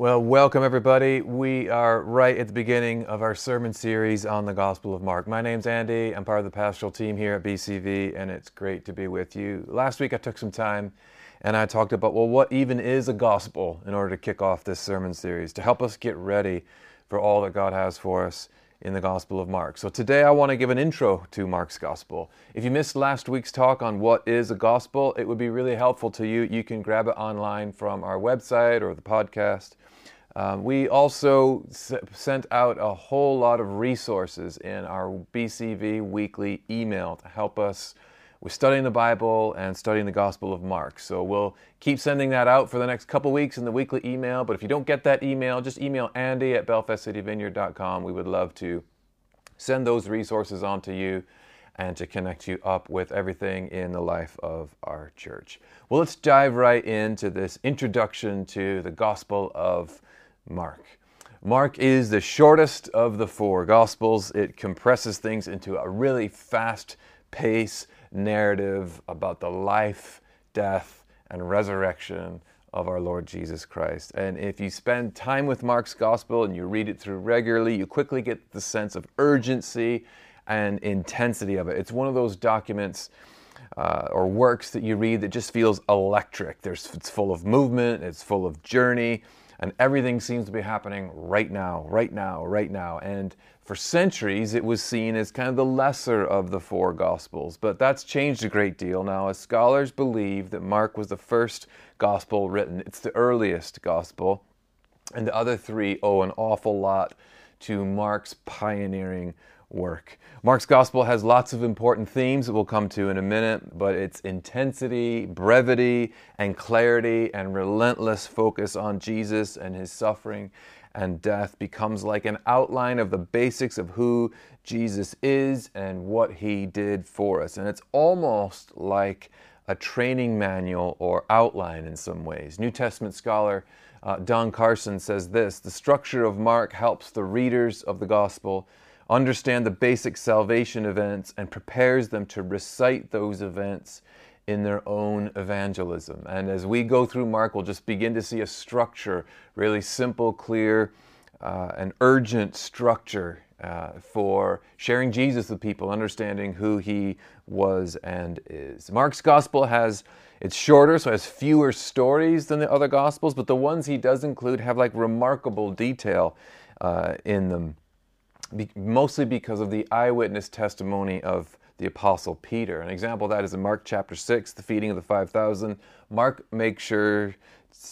Well, welcome everybody. We are right at the beginning of our sermon series on the Gospel of Mark. My name's Andy. I'm part of the pastoral team here at BCV, and it's great to be with you. Last week I took some time and I talked about, well, what even is a gospel in order to kick off this sermon series to help us get ready for all that God has for us in the Gospel of Mark. So today I want to give an intro to Mark's Gospel. If you missed last week's talk on what is a gospel, it would be really helpful to you. You can grab it online from our website or the podcast. Um, we also s- sent out a whole lot of resources in our BCV weekly email to help us with studying the Bible and studying the Gospel of Mark. So we'll keep sending that out for the next couple weeks in the weekly email. But if you don't get that email, just email Andy at belfastcityvineyard.com. We would love to send those resources on to you and to connect you up with everything in the life of our church. Well, let's dive right into this introduction to the Gospel of Mark. Mark is the shortest of the four Gospels. It compresses things into a really fast pace narrative about the life, death, and resurrection of our Lord Jesus Christ. And if you spend time with Mark's Gospel and you read it through regularly, you quickly get the sense of urgency and intensity of it. It's one of those documents. Uh, or works that you read that just feels electric. There's, it's full of movement, it's full of journey, and everything seems to be happening right now, right now, right now. And for centuries, it was seen as kind of the lesser of the four Gospels, but that's changed a great deal now, as scholars believe that Mark was the first Gospel written. It's the earliest Gospel, and the other three owe an awful lot to Mark's pioneering work. Mark's gospel has lots of important themes that we'll come to in a minute, but its intensity, brevity, and clarity and relentless focus on Jesus and his suffering and death becomes like an outline of the basics of who Jesus is and what he did for us. And it's almost like a training manual or outline in some ways. New Testament scholar uh, Don Carson says this The structure of Mark helps the readers of the gospel understand the basic salvation events and prepares them to recite those events in their own evangelism. And as we go through Mark, we'll just begin to see a structure, really simple, clear, uh, an urgent structure uh, for sharing Jesus with people, understanding who he was and is. Mark's gospel has it's shorter, so it has fewer stories than the other gospels, but the ones he does include have like remarkable detail uh, in them be, mostly because of the eyewitness testimony of the apostle Peter. An example of that is in Mark chapter 6, the feeding of the 5,000. Mark makes sure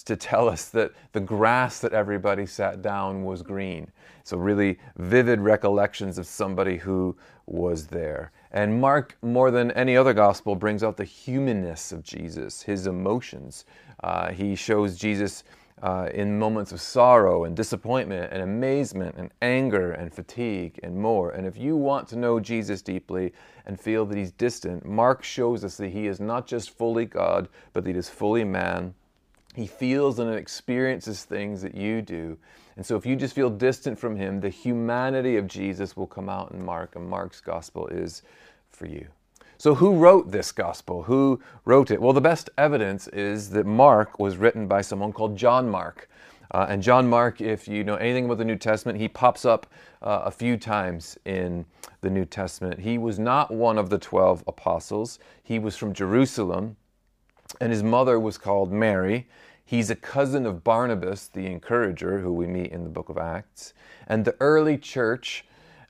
to tell us that the grass that everybody sat down was green. So, really vivid recollections of somebody who was there. And Mark, more than any other gospel, brings out the humanness of Jesus, his emotions. Uh, he shows Jesus uh, in moments of sorrow and disappointment and amazement and anger and fatigue and more. And if you want to know Jesus deeply and feel that he's distant, Mark shows us that he is not just fully God, but that he is fully man. He feels and experiences things that you do. And so if you just feel distant from him, the humanity of Jesus will come out in Mark, and Mark's gospel is for you. So, who wrote this gospel? Who wrote it? Well, the best evidence is that Mark was written by someone called John Mark. Uh, and John Mark, if you know anything about the New Testament, he pops up uh, a few times in the New Testament. He was not one of the 12 apostles, he was from Jerusalem, and his mother was called Mary. He's a cousin of Barnabas, the encourager, who we meet in the book of Acts. And the early church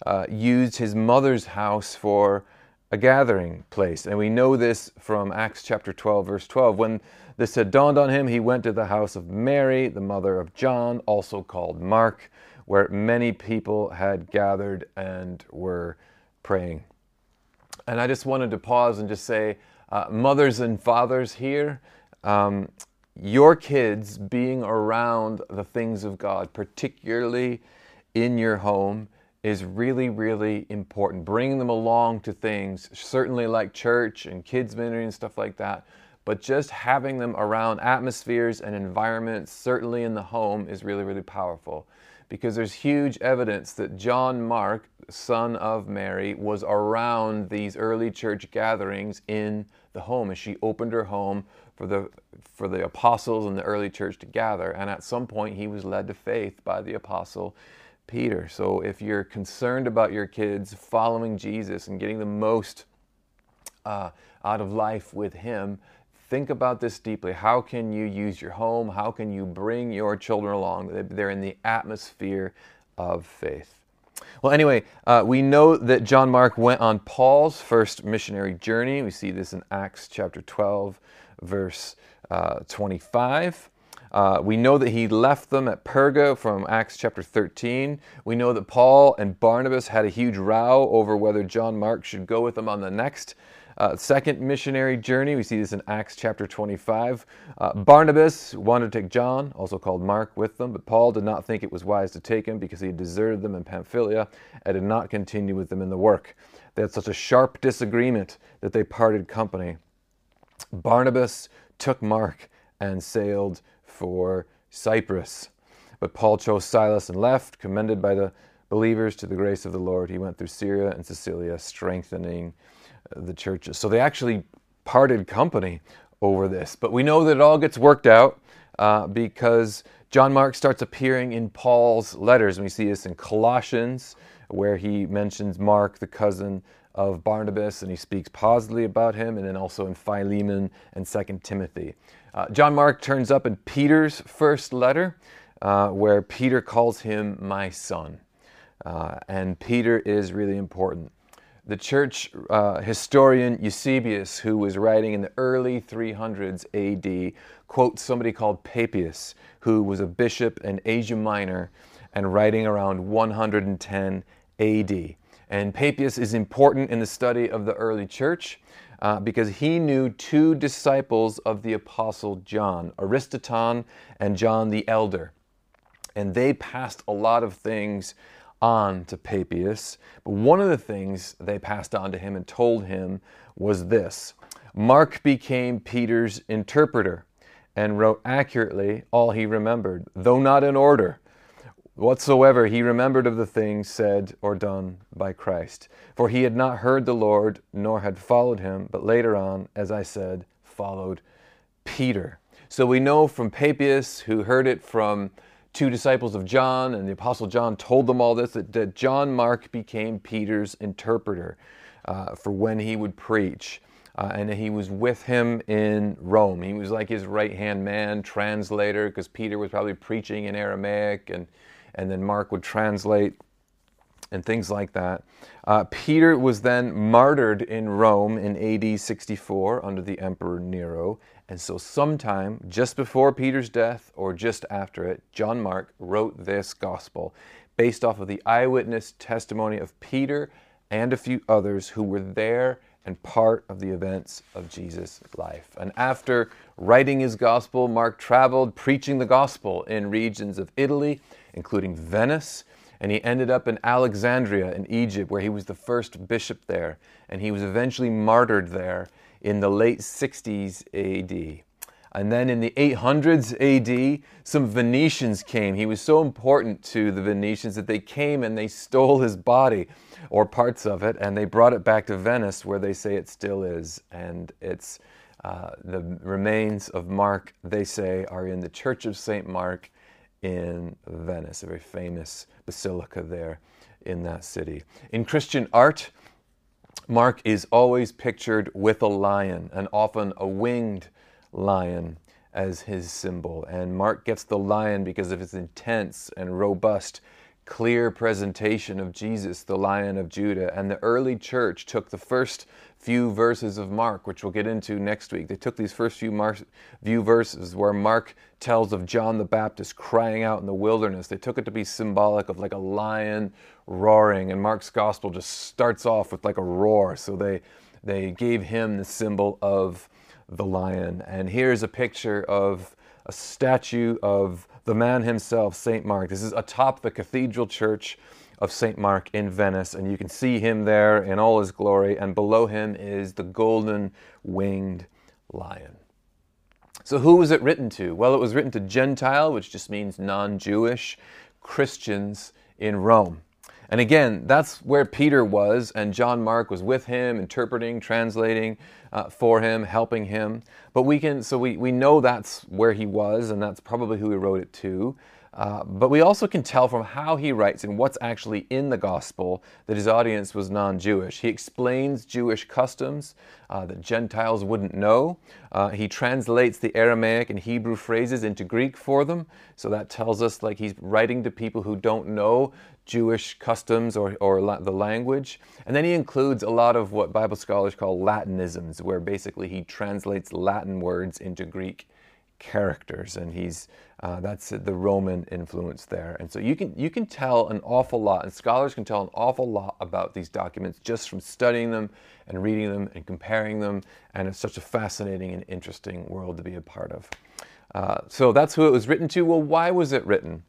uh, used his mother's house for a gathering place. And we know this from Acts chapter 12, verse 12. When this had dawned on him, he went to the house of Mary, the mother of John, also called Mark, where many people had gathered and were praying. And I just wanted to pause and just say, uh, mothers and fathers here, um, your kids being around the things of God, particularly in your home, is really, really important. Bringing them along to things, certainly like church and kids' ministry and stuff like that, but just having them around atmospheres and environments, certainly in the home, is really, really powerful. Because there's huge evidence that John Mark, son of Mary, was around these early church gatherings in the home as she opened her home for the for the apostles and the early church to gather and at some point he was led to faith by the apostle Peter. So if you're concerned about your kids following Jesus and getting the most uh, out of life with Him, think about this deeply. How can you use your home? How can you bring your children along? They're in the atmosphere of faith. Well, anyway, uh, we know that John Mark went on Paul's first missionary journey. We see this in Acts chapter 12, verse uh, 25. Uh, we know that he left them at Perga from Acts chapter 13. We know that Paul and Barnabas had a huge row over whether John Mark should go with them on the next uh, second missionary journey. We see this in Acts chapter 25. Uh, Barnabas wanted to take John, also called Mark, with them, but Paul did not think it was wise to take him because he had deserted them in Pamphylia and did not continue with them in the work. They had such a sharp disagreement that they parted company. Barnabas took Mark and sailed for Cyprus. But Paul chose Silas and left, commended by the believers to the grace of the Lord. He went through Syria and Cilicia, strengthening uh, the churches. So they actually parted company over this. But we know that it all gets worked out uh, because John Mark starts appearing in Paul's letters. And we see this in Colossians, where he mentions Mark, the cousin of Barnabas, and he speaks positively about him, and then also in Philemon and Second Timothy. Uh, John Mark turns up in Peter's first letter, uh, where Peter calls him my son. Uh, and Peter is really important. The church uh, historian Eusebius, who was writing in the early 300s AD, quotes somebody called Papias, who was a bishop in Asia Minor and writing around 110 AD. And Papias is important in the study of the early church uh, because he knew two disciples of the Apostle John, Aristion and John the Elder. And they passed a lot of things on to Papias. But one of the things they passed on to him and told him was this Mark became Peter's interpreter and wrote accurately all he remembered, though not in order whatsoever he remembered of the things said or done by Christ. For he had not heard the Lord, nor had followed him, but later on, as I said, followed Peter. So we know from Papias, who heard it from two disciples of John, and the Apostle John told them all this, that, that John Mark became Peter's interpreter uh, for when he would preach. Uh, and he was with him in Rome. He was like his right hand man, translator, because Peter was probably preaching in Aramaic and and then Mark would translate and things like that. Uh, Peter was then martyred in Rome in AD 64 under the Emperor Nero. And so, sometime just before Peter's death or just after it, John Mark wrote this gospel based off of the eyewitness testimony of Peter and a few others who were there and part of the events of Jesus' life. And after writing his gospel, Mark traveled preaching the gospel in regions of Italy including Venice, and he ended up in Alexandria in Egypt, where he was the first bishop there, and he was eventually martyred there in the late 60s AD. And then in the 800s AD, some Venetians came. He was so important to the Venetians that they came and they stole his body or parts of it and they brought it back to Venice where they say it still is. And it's uh, the remains of Mark, they say, are in the Church of St. Mark in Venice, a very famous basilica there in that city. In Christian art, Mark is always pictured with a lion, and often a winged lion as his symbol. And Mark gets the lion because of his intense and robust, clear presentation of Jesus, the Lion of Judah. And the early church took the first few verses of Mark, which we'll get into next week. They took these first few, Mar- few verses where Mark tells of John the Baptist crying out in the wilderness. They took it to be symbolic of like a lion roaring, and Mark's gospel just starts off with like a roar. So they they gave him the symbol of the lion. And here's a picture of a statue of the man himself, St. Mark. This is atop the cathedral church of St. Mark in Venice, and you can see him there in all his glory, and below him is the golden winged lion. So, who was it written to? Well, it was written to Gentile, which just means non Jewish Christians in Rome. And again, that's where Peter was, and John Mark was with him, interpreting, translating uh, for him, helping him. But we can, so we, we know that's where he was, and that's probably who he wrote it to. Uh, but we also can tell from how he writes and what's actually in the gospel that his audience was non Jewish. He explains Jewish customs uh, that Gentiles wouldn't know. Uh, he translates the Aramaic and Hebrew phrases into Greek for them. So that tells us like he's writing to people who don't know Jewish customs or, or la- the language. And then he includes a lot of what Bible scholars call Latinisms, where basically he translates Latin words into Greek characters, and he's uh, that's the Roman influence there. And so you can you can tell an awful lot, and scholars can tell an awful lot about these documents just from studying them and reading them and comparing them. And it's such a fascinating and interesting world to be a part of. Uh, so that's who it was written to. Well, why was it written?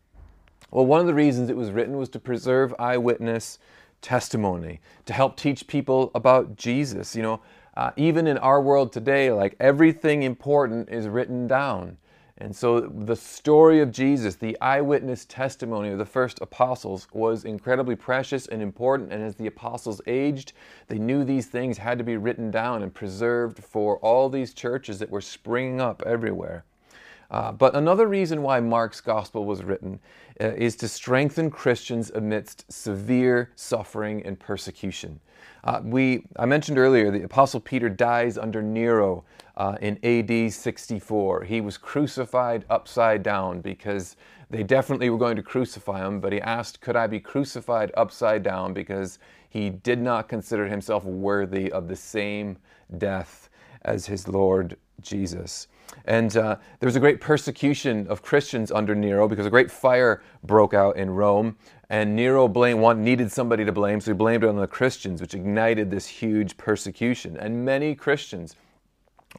Well, one of the reasons it was written was to preserve eyewitness testimony, to help teach people about Jesus. You know, uh, even in our world today, like everything important is written down. And so the story of Jesus, the eyewitness testimony of the first apostles, was incredibly precious and important. And as the apostles aged, they knew these things had to be written down and preserved for all these churches that were springing up everywhere. Uh, but another reason why Mark's gospel was written uh, is to strengthen Christians amidst severe suffering and persecution. Uh, we, I mentioned earlier, the Apostle Peter dies under Nero uh, in AD 64. He was crucified upside down because they definitely were going to crucify him, but he asked, Could I be crucified upside down? Because he did not consider himself worthy of the same death as his Lord Jesus. And uh, there was a great persecution of Christians under Nero because a great fire broke out in Rome. And Nero blamed, needed somebody to blame, so he blamed it on the Christians, which ignited this huge persecution. And many Christians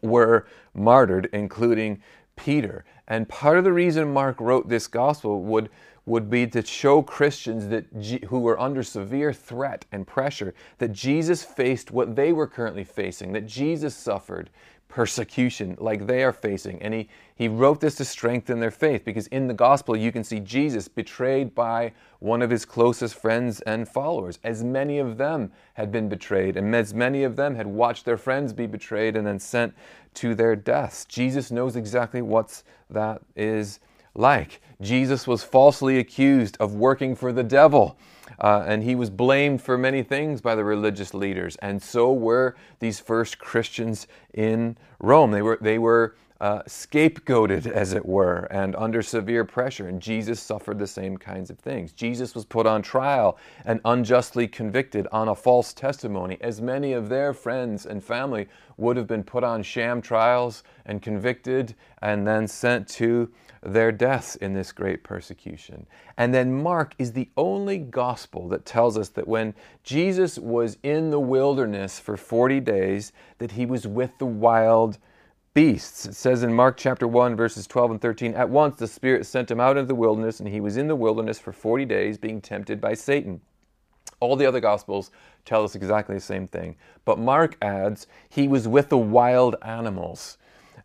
were martyred, including Peter. And part of the reason Mark wrote this gospel would, would be to show Christians that who were under severe threat and pressure that Jesus faced what they were currently facing, that Jesus suffered persecution like they are facing. And he, he wrote this to strengthen their faith because in the gospel you can see Jesus betrayed by one of his closest friends and followers. As many of them had been betrayed, and as many of them had watched their friends be betrayed and then sent to their deaths. Jesus knows exactly what that is like. Jesus was falsely accused of working for the devil. Uh, and he was blamed for many things by the religious leaders, and so were these first Christians in Rome. They were, they were uh, scapegoated, as it were, and under severe pressure. And Jesus suffered the same kinds of things. Jesus was put on trial and unjustly convicted on a false testimony, as many of their friends and family would have been put on sham trials and convicted and then sent to their deaths in this great persecution. And then Mark is the only gospel that tells us that when Jesus was in the wilderness for 40 days, that he was with the wild beasts. It says in Mark chapter 1, verses 12 and 13 At once the Spirit sent him out into the wilderness, and he was in the wilderness for 40 days, being tempted by Satan. All the other Gospels tell us exactly the same thing. But Mark adds, he was with the wild animals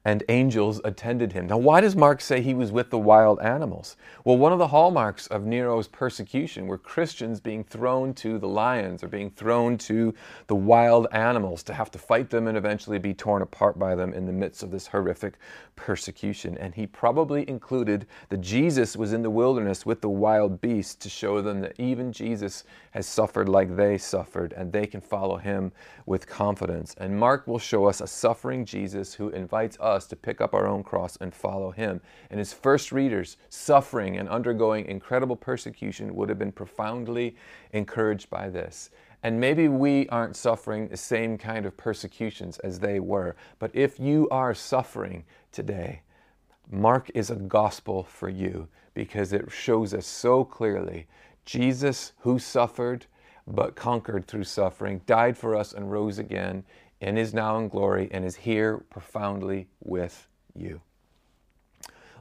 and angels attended him. Now, why does Mark say he was with the wild animals? Well, one of the hallmarks of Nero's persecution were Christians being thrown to the lions or being thrown to the wild animals to have to fight them and eventually be torn apart by them in the midst of this horrific persecution. And he probably included that Jesus was in the wilderness with the wild beasts to show them that even Jesus has suffered like they suffered and they can follow him with confidence. And Mark will show us a suffering Jesus who invites us us to pick up our own cross and follow him. And his first readers, suffering and undergoing incredible persecution, would have been profoundly encouraged by this. And maybe we aren't suffering the same kind of persecutions as they were, but if you are suffering today, Mark is a gospel for you because it shows us so clearly Jesus, who suffered but conquered through suffering, died for us and rose again and is now in glory and is here profoundly with you.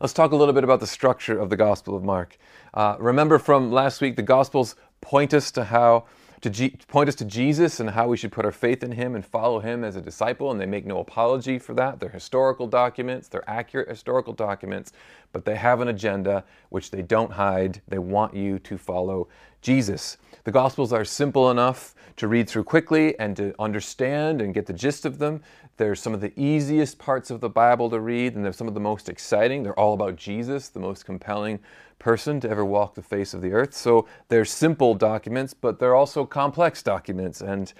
Let's talk a little bit about the structure of the Gospel of Mark. Uh, remember from last week, the Gospels point us to how to G- point us to Jesus and how we should put our faith in him and follow him as a disciple, and they make no apology for that. They're historical documents, they're accurate historical documents, but they have an agenda which they don't hide. They want you to follow Jesus. The Gospels are simple enough to read through quickly and to understand and get the gist of them. They're some of the easiest parts of the Bible to read, and they're some of the most exciting. They're all about Jesus, the most compelling person to ever walk the face of the earth. So they're simple documents, but they're also complex documents, and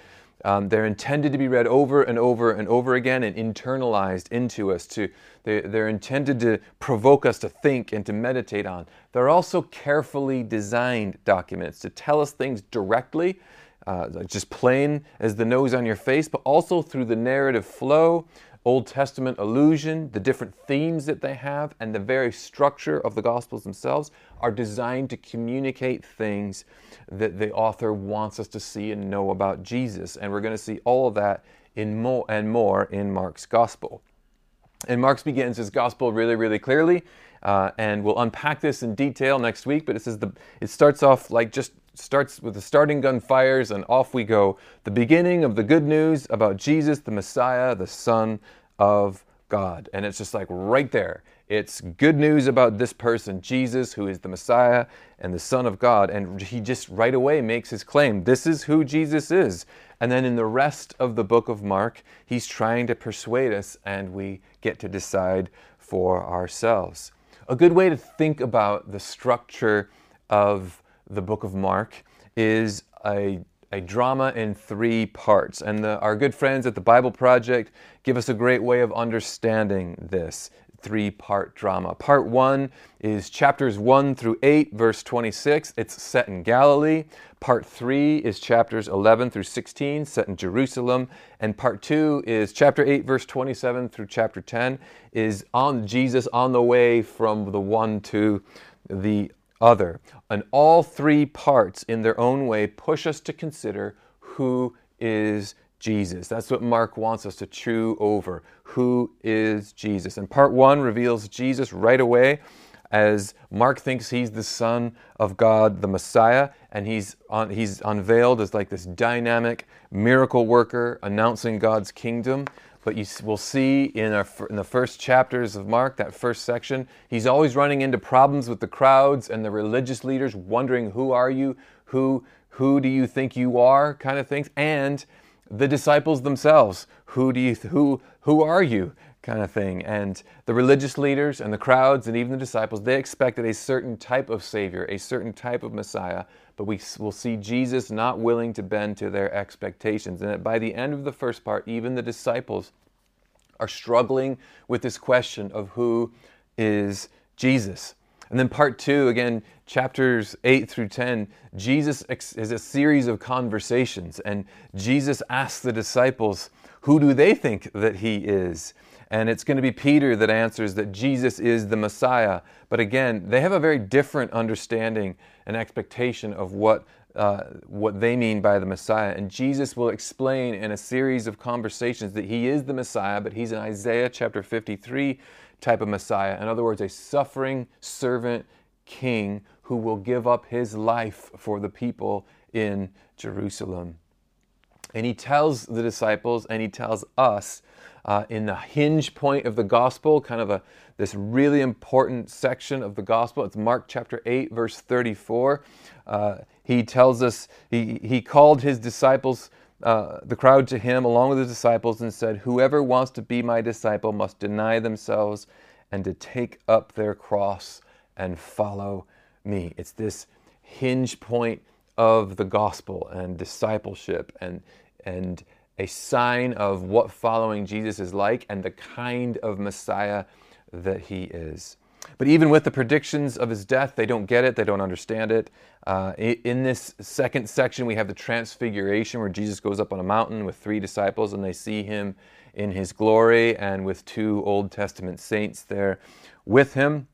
um, they're intended to be read over and over and over again and internalized into us. To they, they're intended to provoke us to think and to meditate on. They're also carefully designed documents to tell us things directly uh, just plain as the nose on your face, but also through the narrative flow, Old Testament allusion, the different themes that they have, and the very structure of the Gospels themselves are designed to communicate things that the author wants us to see and know about Jesus. And we're going to see all of that in more and more in Mark's Gospel. And Mark's begins his Gospel really, really clearly. Uh, and we'll unpack this in detail next week. But it says the it starts off like just starts with the starting gun fires, and off we go. The beginning of the good news about Jesus, the Messiah, the Son of God. And it's just like right there. It's good news about this person, Jesus, who is the Messiah and the Son of God. And he just right away makes his claim this is who Jesus is. And then in the rest of the book of Mark, he's trying to persuade us, and we get to decide for ourselves. A good way to think about the structure of the book of Mark is a, a drama in three parts. And the, our good friends at the Bible Project give us a great way of understanding this three part drama. Part one is chapters 1 through 8, verse 26. It's set in Galilee. Part 3 is chapters 11 through 16, set in Jerusalem. And part 2 is chapter 8, verse 27 through chapter 10, is on Jesus on the way from the one to the other. And all three parts, in their own way, push us to consider who is Jesus. That's what Mark wants us to chew over. Who is Jesus? And part one reveals Jesus right away as Mark thinks he's the Son of God, the Messiah, and he's, on, he's unveiled as like this dynamic miracle worker announcing God's kingdom. But you will see in, our, in the first chapters of Mark, that first section, he's always running into problems with the crowds and the religious leaders, wondering, Who are you? Who, who do you think you are? kind of things. And the disciples themselves, Who, do you, who, who are you? kind of thing. And the religious leaders and the crowds and even the disciples, they expected a certain type of Savior, a certain type of Messiah, but we will see Jesus not willing to bend to their expectations. And that by the end of the first part, even the disciples are struggling with this question of who is Jesus. And then part two, again, chapters 8 through 10, Jesus is a series of conversations, and Jesus asks the disciples, Who do they think that he is? And it's going to be Peter that answers that Jesus is the Messiah. But again, they have a very different understanding and expectation of what, uh, what they mean by the Messiah. And Jesus will explain in a series of conversations that he is the Messiah, but he's an Isaiah chapter 53 type of Messiah. In other words, a suffering servant king who will give up his life for the people in Jerusalem. And he tells the disciples and he tells us uh, in the hinge point of the gospel, kind of a this really important section of the gospel. It's Mark chapter 8, verse 34. Uh, he tells us, he, he called his disciples, uh, the crowd to him along with his disciples, and said, Whoever wants to be my disciple must deny themselves and to take up their cross and follow me. It's this hinge point of the gospel and discipleship and and a sign of what following Jesus is like and the kind of Messiah that he is. But even with the predictions of his death, they don't get it, they don't understand it. Uh, in this second section, we have the transfiguration where Jesus goes up on a mountain with three disciples and they see him in his glory and with two Old Testament saints there with him.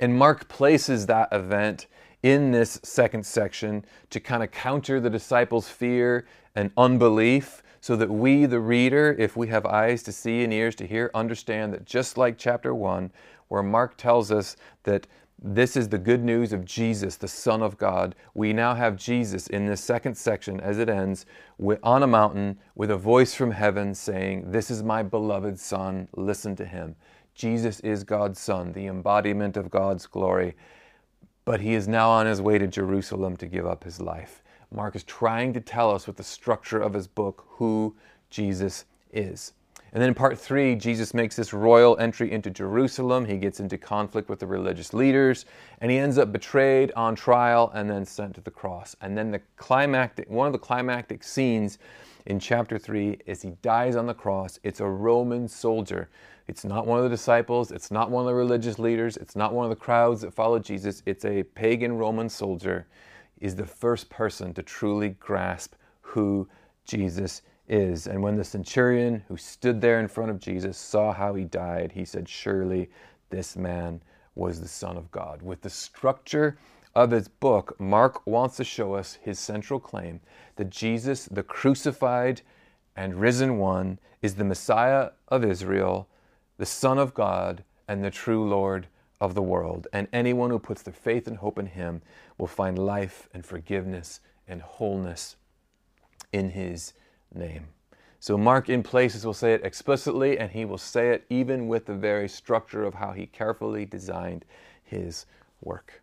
And Mark places that event in this second section to kind of counter the disciples' fear and unbelief so that we, the reader, if we have eyes to see and ears to hear, understand that just like chapter 1, where Mark tells us that this is the good news of Jesus, the Son of God. We now have Jesus in this second section as it ends on a mountain with a voice from heaven saying, This is my beloved Son, listen to him. Jesus is God's Son, the embodiment of God's glory, but he is now on his way to Jerusalem to give up his life. Mark is trying to tell us with the structure of his book who Jesus is. And then in part three, Jesus makes this royal entry into Jerusalem. He gets into conflict with the religious leaders, and he ends up betrayed, on trial, and then sent to the cross. And then the climactic, one of the climactic scenes in chapter three is he dies on the cross. It's a Roman soldier. It's not one of the disciples. It's not one of the religious leaders. It's not one of the crowds that followed Jesus. It's a pagan Roman soldier. Is the first person to truly grasp who Jesus is. And when the centurion who stood there in front of Jesus saw how he died, he said, Surely this man was the Son of God. With the structure of his book, Mark wants to show us his central claim that Jesus, the crucified and risen one, is the Messiah of Israel, the Son of God, and the true Lord of the world. And anyone who puts their faith and hope in him will find life and forgiveness and wholeness in his name. So, Mark, in places, will say it explicitly, and he will say it even with the very structure of how he carefully designed his work.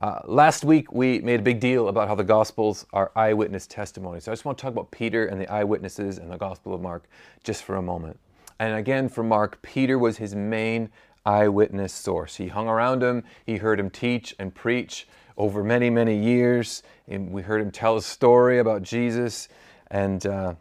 Uh, last week, we made a big deal about how the Gospels are eyewitness testimonies. So I just want to talk about Peter and the eyewitnesses and the Gospel of Mark just for a moment. And again, for Mark, Peter was his main eyewitness source. He hung around him, he heard him teach and preach over many, many years. And we heard him tell a story about Jesus. And, uh,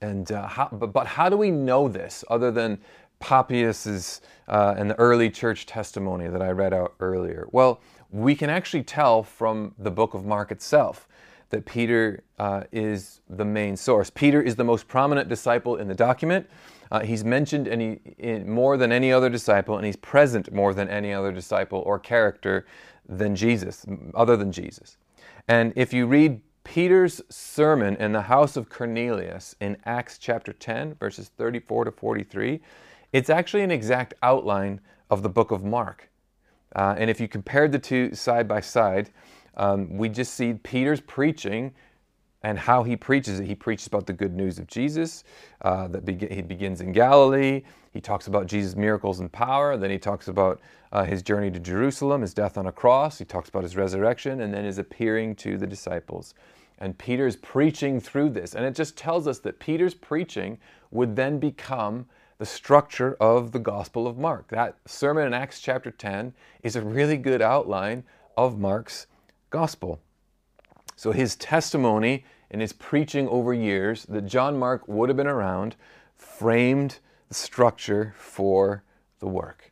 and uh, how, but, but, how do we know this other than Papias's uh, and the early church testimony that I read out earlier? Well, we can actually tell from the book of Mark itself that Peter uh, is the main source. Peter is the most prominent disciple in the document. Uh, he's mentioned any, in, more than any other disciple, and he's present more than any other disciple or character than Jesus, other than Jesus. And if you read Peter's sermon in the house of Cornelius in Acts chapter 10, verses 34 to 43, it's actually an exact outline of the book of Mark. Uh, and if you compared the two side by side, um, we just see Peter's preaching and how he preaches it. He preaches about the good news of Jesus. Uh, that be- he begins in Galilee. He talks about Jesus' miracles and power. Then he talks about uh, his journey to Jerusalem, his death on a cross. He talks about his resurrection, and then his appearing to the disciples. And Peter's preaching through this. And it just tells us that Peter's preaching would then become the structure of the Gospel of Mark. That sermon in Acts chapter 10 is a really good outline of Mark's Gospel. So his testimony and his preaching over years that John Mark would have been around framed the structure for the work.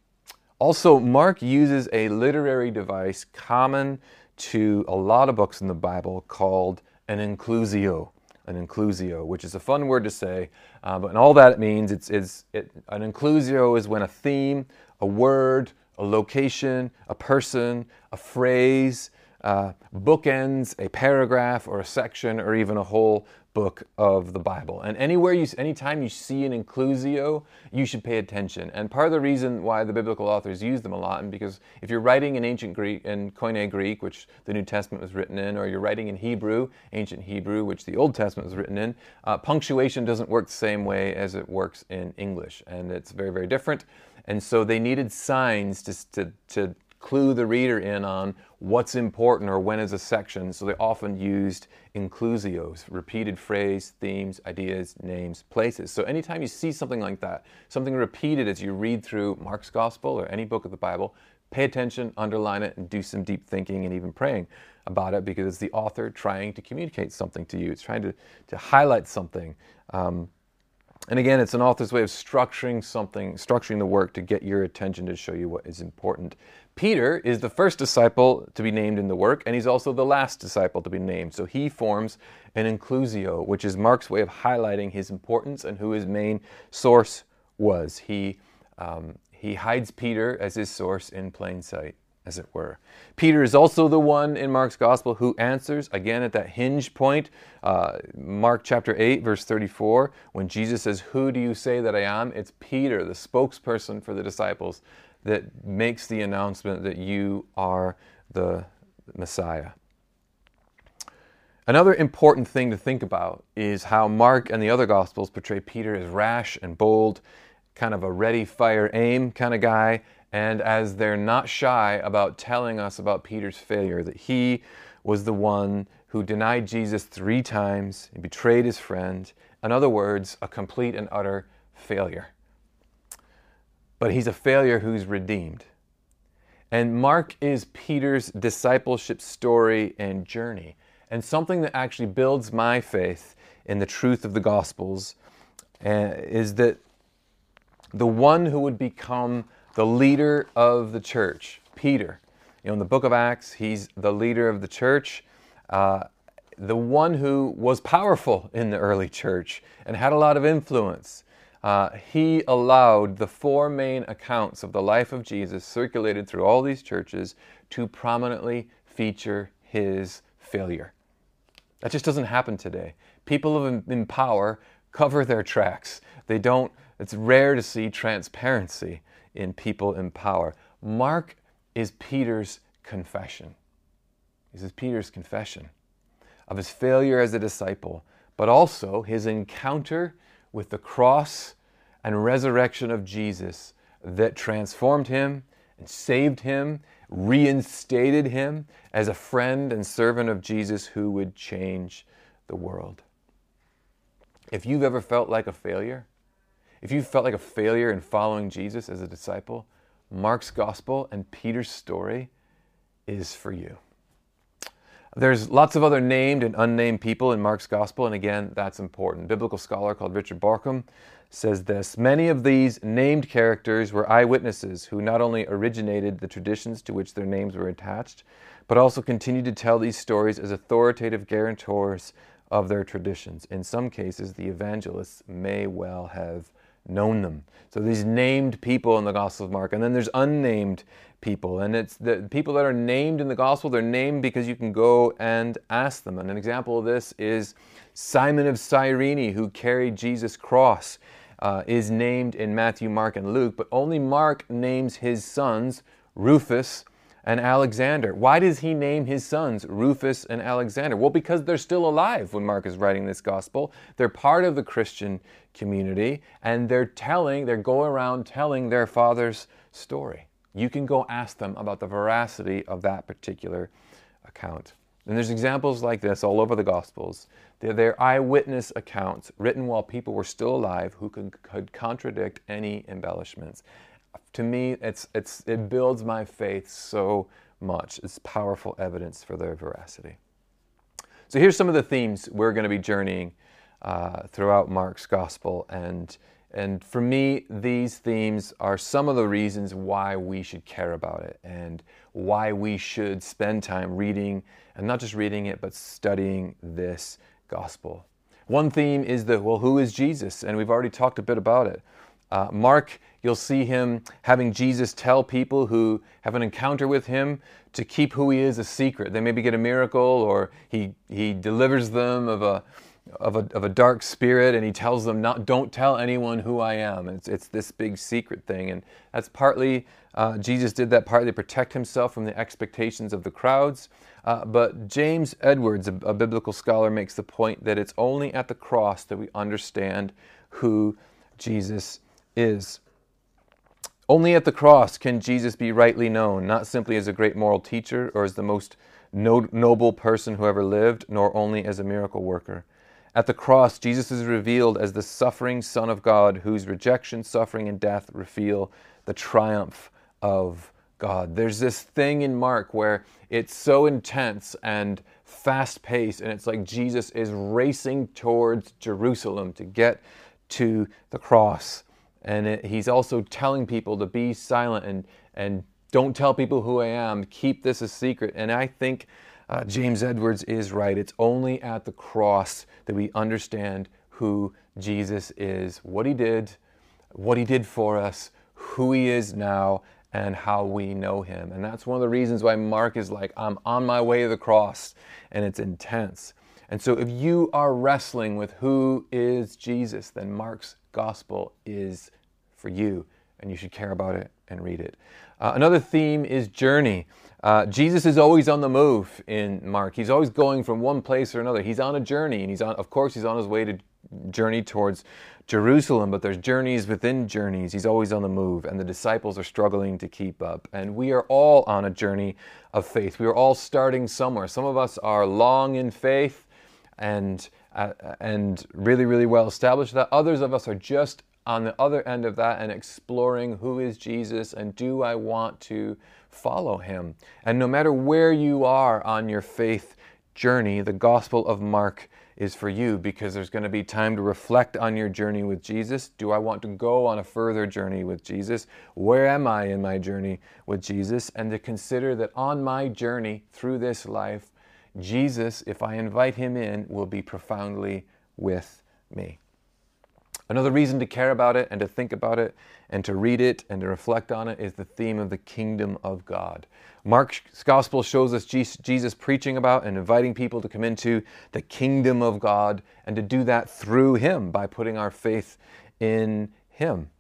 Also, Mark uses a literary device common to a lot of books in the Bible called an inclusio, an inclusio, which is a fun word to say, uh, but all that it means, it's, it's it, an inclusio is when a theme, a word, a location, a person, a phrase, uh, bookends a paragraph or a section or even a whole book of the Bible. And anywhere you, anytime you see an inclusio, you should pay attention. And part of the reason why the biblical authors use them a lot, and because if you're writing in ancient Greek, in Koine Greek, which the New Testament was written in, or you're writing in Hebrew, ancient Hebrew, which the Old Testament was written in, uh, punctuation doesn't work the same way as it works in English, and it's very, very different. And so they needed signs to, to, to clue the reader in on what's important or when is a section, so they often used inclusios, repeated phrase, themes, ideas, names, places. So anytime you see something like that, something repeated as you read through Mark's Gospel or any book of the Bible, pay attention, underline it, and do some deep thinking and even praying about it because it's the author trying to communicate something to you. It's trying to, to highlight something. Um, and again, it's an author's way of structuring something, structuring the work to get your attention to show you what is important. Peter is the first disciple to be named in the work, and he's also the last disciple to be named. So he forms an inclusio, which is Mark's way of highlighting his importance and who his main source was. He, um, he hides Peter as his source in plain sight. As it were. Peter is also the one in Mark's gospel who answers, again at that hinge point, uh, Mark chapter 8, verse 34, when Jesus says, Who do you say that I am? It's Peter, the spokesperson for the disciples, that makes the announcement that you are the Messiah. Another important thing to think about is how Mark and the other Gospels portray Peter as rash and bold, kind of a ready, fire, aim kind of guy, and as they're not shy about telling us about Peter's failure, that he was the one who denied Jesus three times and betrayed his friend. In other words, a complete and utter failure. But he's a failure who's redeemed. And Mark is Peter's discipleship story and journey and something that actually builds my faith in the truth of the Gospels uh, is that the one who would become the leader of the church, Peter, you know, in the book of Acts, he's the leader of the church, uh, the one who was powerful in the early church and had a lot of influence. Uh, he allowed the four main accounts of the life of Jesus circulated through all these churches to prominently feature his failure. That just doesn't happen today. People in power cover their tracks. They don't, it's rare to see transparency in people in power. Mark is Peter's confession. This is Peter's confession of his failure as a disciple, but also his encounter with the cross and resurrection of Jesus that transformed him and saved him reinstated him as a friend and servant of Jesus who would change the world. If you've ever felt like a failure, if you felt like a failure in following Jesus as a disciple, Mark's gospel and Peter's story is for you. There's lots of other named and unnamed people in Mark's gospel, and again, that's important. biblical scholar called Richard Bauckham says this Many of these named characters were eyewitnesses who not only originated the traditions to which their names were attached, but also continued to tell these stories as authoritative guarantors of their traditions. In some cases, the evangelists may well have known them. So these named people in the Gospel of Mark, and then there's unnamed people, and it's the people that are named in the Gospel. They're named because you can go and ask them. And an example of this is Simon of Cyrene, who carried Jesus' cross, uh, is named in Matthew, Mark, and Luke, but only Mark names his sons Rufus and Alexander. Why does he name his sons Rufus and Alexander? Well, because they're still alive when Mark is writing this gospel. They're part of the Christian community, and they're telling, they're going around telling their father's story. You can go ask them about the veracity of that particular account. And there's examples like this all over the Gospels. They're their eyewitness accounts written while people were still alive who could contradict any embellishments. To me, it's, it's, it builds my faith so much. It's powerful evidence for their veracity. So here's some of the themes we're going to be journeying uh, throughout Mark's Gospel. And, and for me, these themes are some of the reasons why we should care about it and why we should spend time reading, and not just reading it, but studying this gospel. One theme is the, well, who is Jesus? And we've already talked a bit about it. Uh, Mark, you'll see him having Jesus tell people who have an encounter with him to keep who he is a secret. They maybe get a miracle or he, he delivers them of a, of a, of a dark spirit and he tells them not don't tell anyone who i am. It's, it's this big secret thing. And that's partly uh, jesus did that partly to protect himself from the expectations of the crowds. Uh, but james edwards a, a biblical scholar makes the point that it's only at the cross that we understand who jesus is only at the cross can jesus be rightly known not simply as a great moral teacher or as the most no, noble person who ever lived nor only as a miracle worker at the cross, Jesus is revealed as the suffering Son of God, whose rejection, suffering, and death reveal the triumph of God. There's this thing in Mark where it's so intense and fast paced, and it's like Jesus is racing towards Jerusalem to get to the cross. And it, he's also telling people to be silent and, and don't tell people who I am, keep this a secret. And I think uh, James Edwards is right. It's only at the cross that we understand who Jesus is, what he did, what he did for us, who he is now, and how we know him. And that's one of the reasons why Mark is like, I'm on my way to the cross, and it's intense. And so if you are wrestling with who is Jesus, then Mark's gospel is for you, and you should care about it and read it. Uh, another theme is journey. Uh, Jesus is always on the move in Mark. He's always going from one place or another. He's on a journey, and he's on, of course, he's on his way to journey towards Jerusalem, but there's journeys within journeys. He's always on the move, and the disciples are struggling to keep up. And we are all on a journey of faith. We are all starting somewhere. Some of us are long in faith and uh, and really, really well established. That others of us are just on the other end of that and exploring who is Jesus and do I want to follow him. And no matter where you are on your faith journey, the Gospel of Mark is for you because there's going to be time to reflect on your journey with Jesus. Do I want to go on a further journey with Jesus? Where am I in my journey with Jesus? And to consider that on my journey through this life, Jesus, if I invite him in, will be profoundly with me. Another reason to care about it and to think about it and to read it and to reflect on it is the theme of the kingdom of God. Mark's gospel shows us Jesus preaching about and inviting people to come into the kingdom of God and to do that through him by putting our faith in him.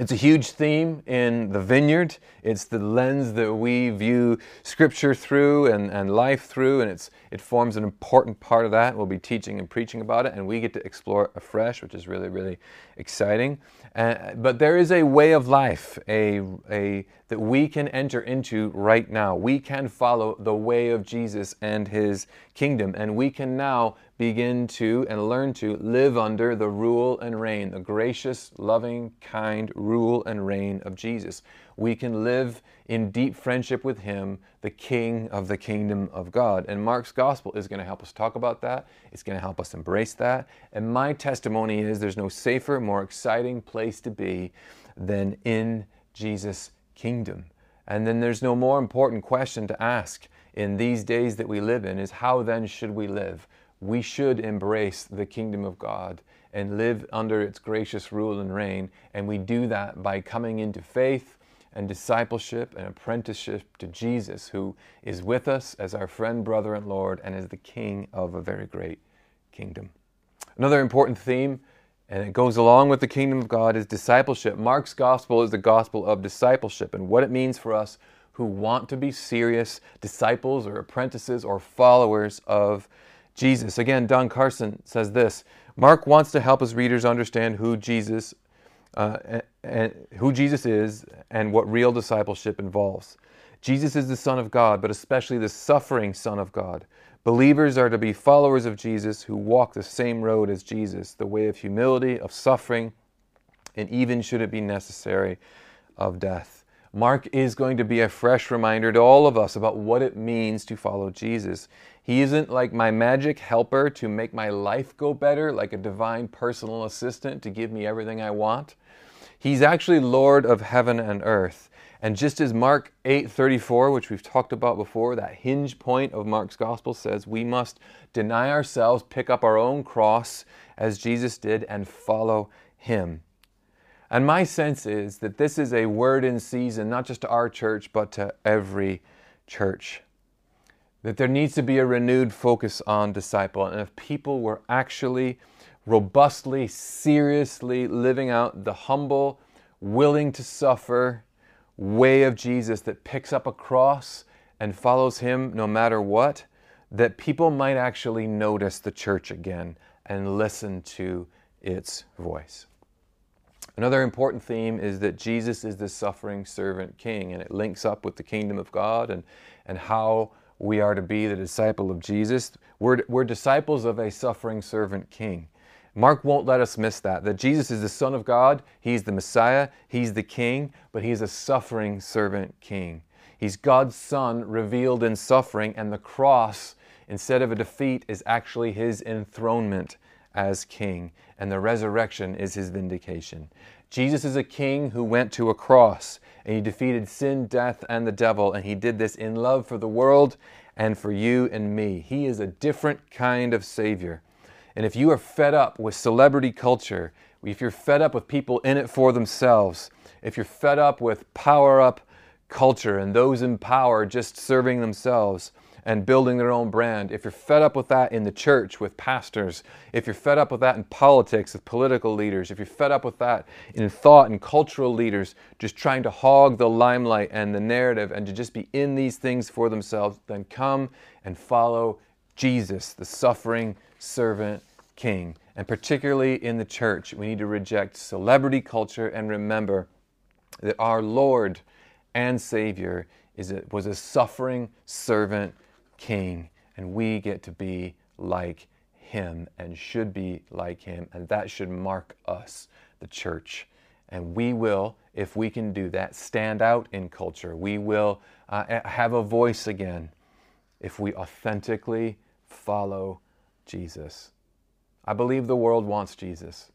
It's a huge theme in the vineyard. It's the lens that we view Scripture through and, and life through, and it's, it forms an important part of that. We'll be teaching and preaching about it, and we get to explore it afresh, which is really, really exciting. Uh, but there is a way of life a, a, that we can enter into right now. We can follow the way of Jesus and his kingdom, and we can now begin to and learn to live under the rule and reign, the gracious, loving, kind rule and reign of Jesus. We can live in deep friendship with him, the King of the kingdom of God. And Mark's gospel is going to help us talk about that. It's going to help us embrace that. And my testimony is there's no safer, more exciting place to be than in Jesus' kingdom. And then there's no more important question to ask in these days that we live in is how then should we live? We should embrace the kingdom of God and live under its gracious rule and reign. And we do that by coming into faith and discipleship and apprenticeship to Jesus, who is with us as our friend, brother, and Lord, and is the King of a very great kingdom. Another important theme, and it goes along with the kingdom of God, is discipleship. Mark's gospel is the gospel of discipleship and what it means for us who want to be serious disciples or apprentices or followers of Jesus. Again, Don Carson says this Mark wants to help his readers understand who Jesus uh, and who Jesus is and what real discipleship involves. Jesus is the Son of God, but especially the suffering Son of God. Believers are to be followers of Jesus who walk the same road as Jesus, the way of humility, of suffering, and even should it be necessary, of death. Mark is going to be a fresh reminder to all of us about what it means to follow Jesus. He isn't like my magic helper to make my life go better, like a divine personal assistant to give me everything I want. He's actually Lord of heaven and earth. And just as Mark 8:34, which we've talked about before, that hinge point of Mark's gospel says we must deny ourselves, pick up our own cross as Jesus did and follow him. And my sense is that this is a word in season not just to our church but to every church. That there needs to be a renewed focus on disciple and if people were actually robustly, seriously living out the humble, willing to suffer way of Jesus that picks up a cross and follows him no matter what, that people might actually notice the church again and listen to its voice. Another important theme is that Jesus is the suffering servant king, and it links up with the kingdom of God and, and how we are to be the disciple of Jesus. We're, we're disciples of a suffering servant king. Mark won't let us miss that, that Jesus is the Son of God, He's the Messiah, He's the King, but He's a suffering servant King. He's God's Son revealed in suffering, and the cross, instead of a defeat, is actually His enthronement as King, and the resurrection is His vindication. Jesus is a King who went to a cross, and He defeated sin, death, and the devil, and He did this in love for the world and for you and me. He is a different kind of Savior. And if you are fed up with celebrity culture, if you're fed up with people in it for themselves, if you're fed up with power up culture and those in power just serving themselves and building their own brand, if you're fed up with that in the church with pastors, if you're fed up with that in politics with political leaders, if you're fed up with that in thought and cultural leaders just trying to hog the limelight and the narrative and to just be in these things for themselves, then come and follow Jesus, the suffering servant king. And particularly in the church, we need to reject celebrity culture and remember that our Lord and Savior is a, was a suffering servant king, and we get to be like him and should be like him, and that should mark us, the church. And we will, if we can do that, stand out in culture. We will uh, have a voice again if we authentically follow Jesus. I believe the world wants Jesus.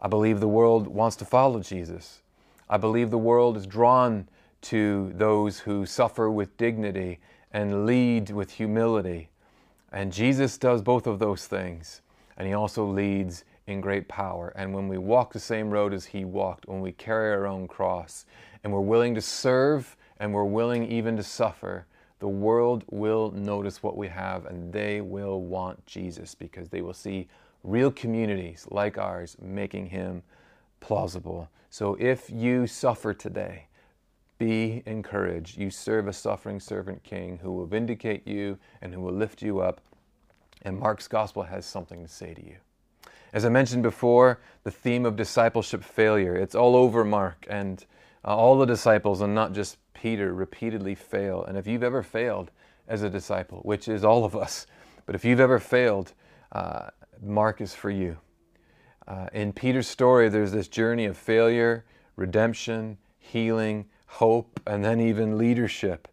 I believe the world wants to follow Jesus. I believe the world is drawn to those who suffer with dignity and lead with humility. And Jesus does both of those things. And he also leads in great power. And when we walk the same road as he walked, when we carry our own cross, and we're willing to serve and we're willing even to suffer, the world will notice what we have and they will want Jesus because they will see real communities like ours making him plausible. So if you suffer today, be encouraged. You serve a suffering servant king who will vindicate you and who will lift you up. And Mark's gospel has something to say to you. As I mentioned before, the theme of discipleship failure, it's all over Mark. And uh, all the disciples, and not just Peter, repeatedly fail. And if you've ever failed as a disciple, which is all of us, but if you've ever failed, uh, Mark is for you. Uh, in Peter's story, there's this journey of failure, redemption, healing, hope, and then even leadership.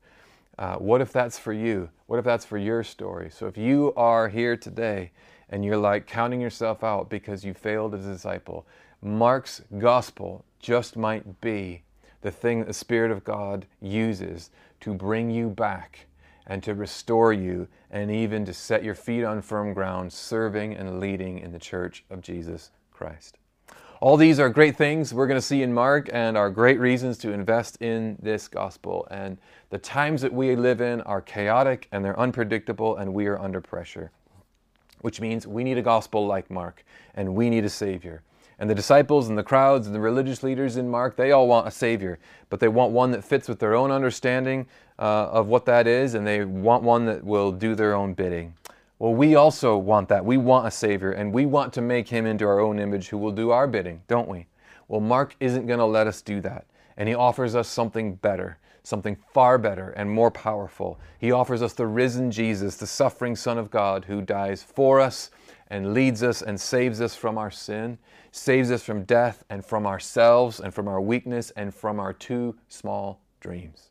Uh, what if that's for you? What if that's for your story? So if you are here today and you're like counting yourself out because you failed as a disciple, Mark's gospel just might be the thing that the Spirit of God uses to bring you back and to restore you and even to set your feet on firm ground, serving and leading in the church of Jesus Christ. All these are great things we're going to see in Mark and are great reasons to invest in this gospel. And the times that we live in are chaotic and they're unpredictable, and we are under pressure, which means we need a gospel like Mark and we need a Savior. And the disciples and the crowds and the religious leaders in Mark, they all want a Savior, but they want one that fits with their own understanding uh, of what that is, and they want one that will do their own bidding. Well, we also want that. We want a Savior, and we want to make Him into our own image who will do our bidding, don't we? Well, Mark isn't going to let us do that. And He offers us something better, something far better and more powerful. He offers us the risen Jesus, the suffering Son of God, who dies for us and leads us and saves us from our sin, saves us from death and from ourselves and from our weakness and from our too small dreams.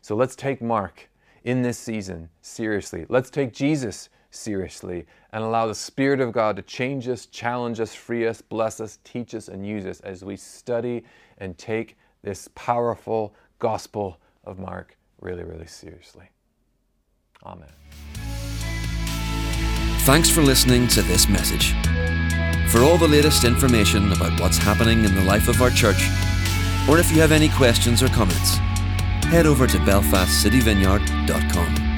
So let's take Mark in this season seriously. Let's take Jesus seriously and allow the Spirit of God to change us, challenge us, free us, bless us, teach us, and use us as we study and take this powerful gospel of Mark really, really seriously. Amen. Thanks for listening to this message. For all the latest information about what's happening in the life of our church, or if you have any questions or comments, head over to belfastcityvineyard.com.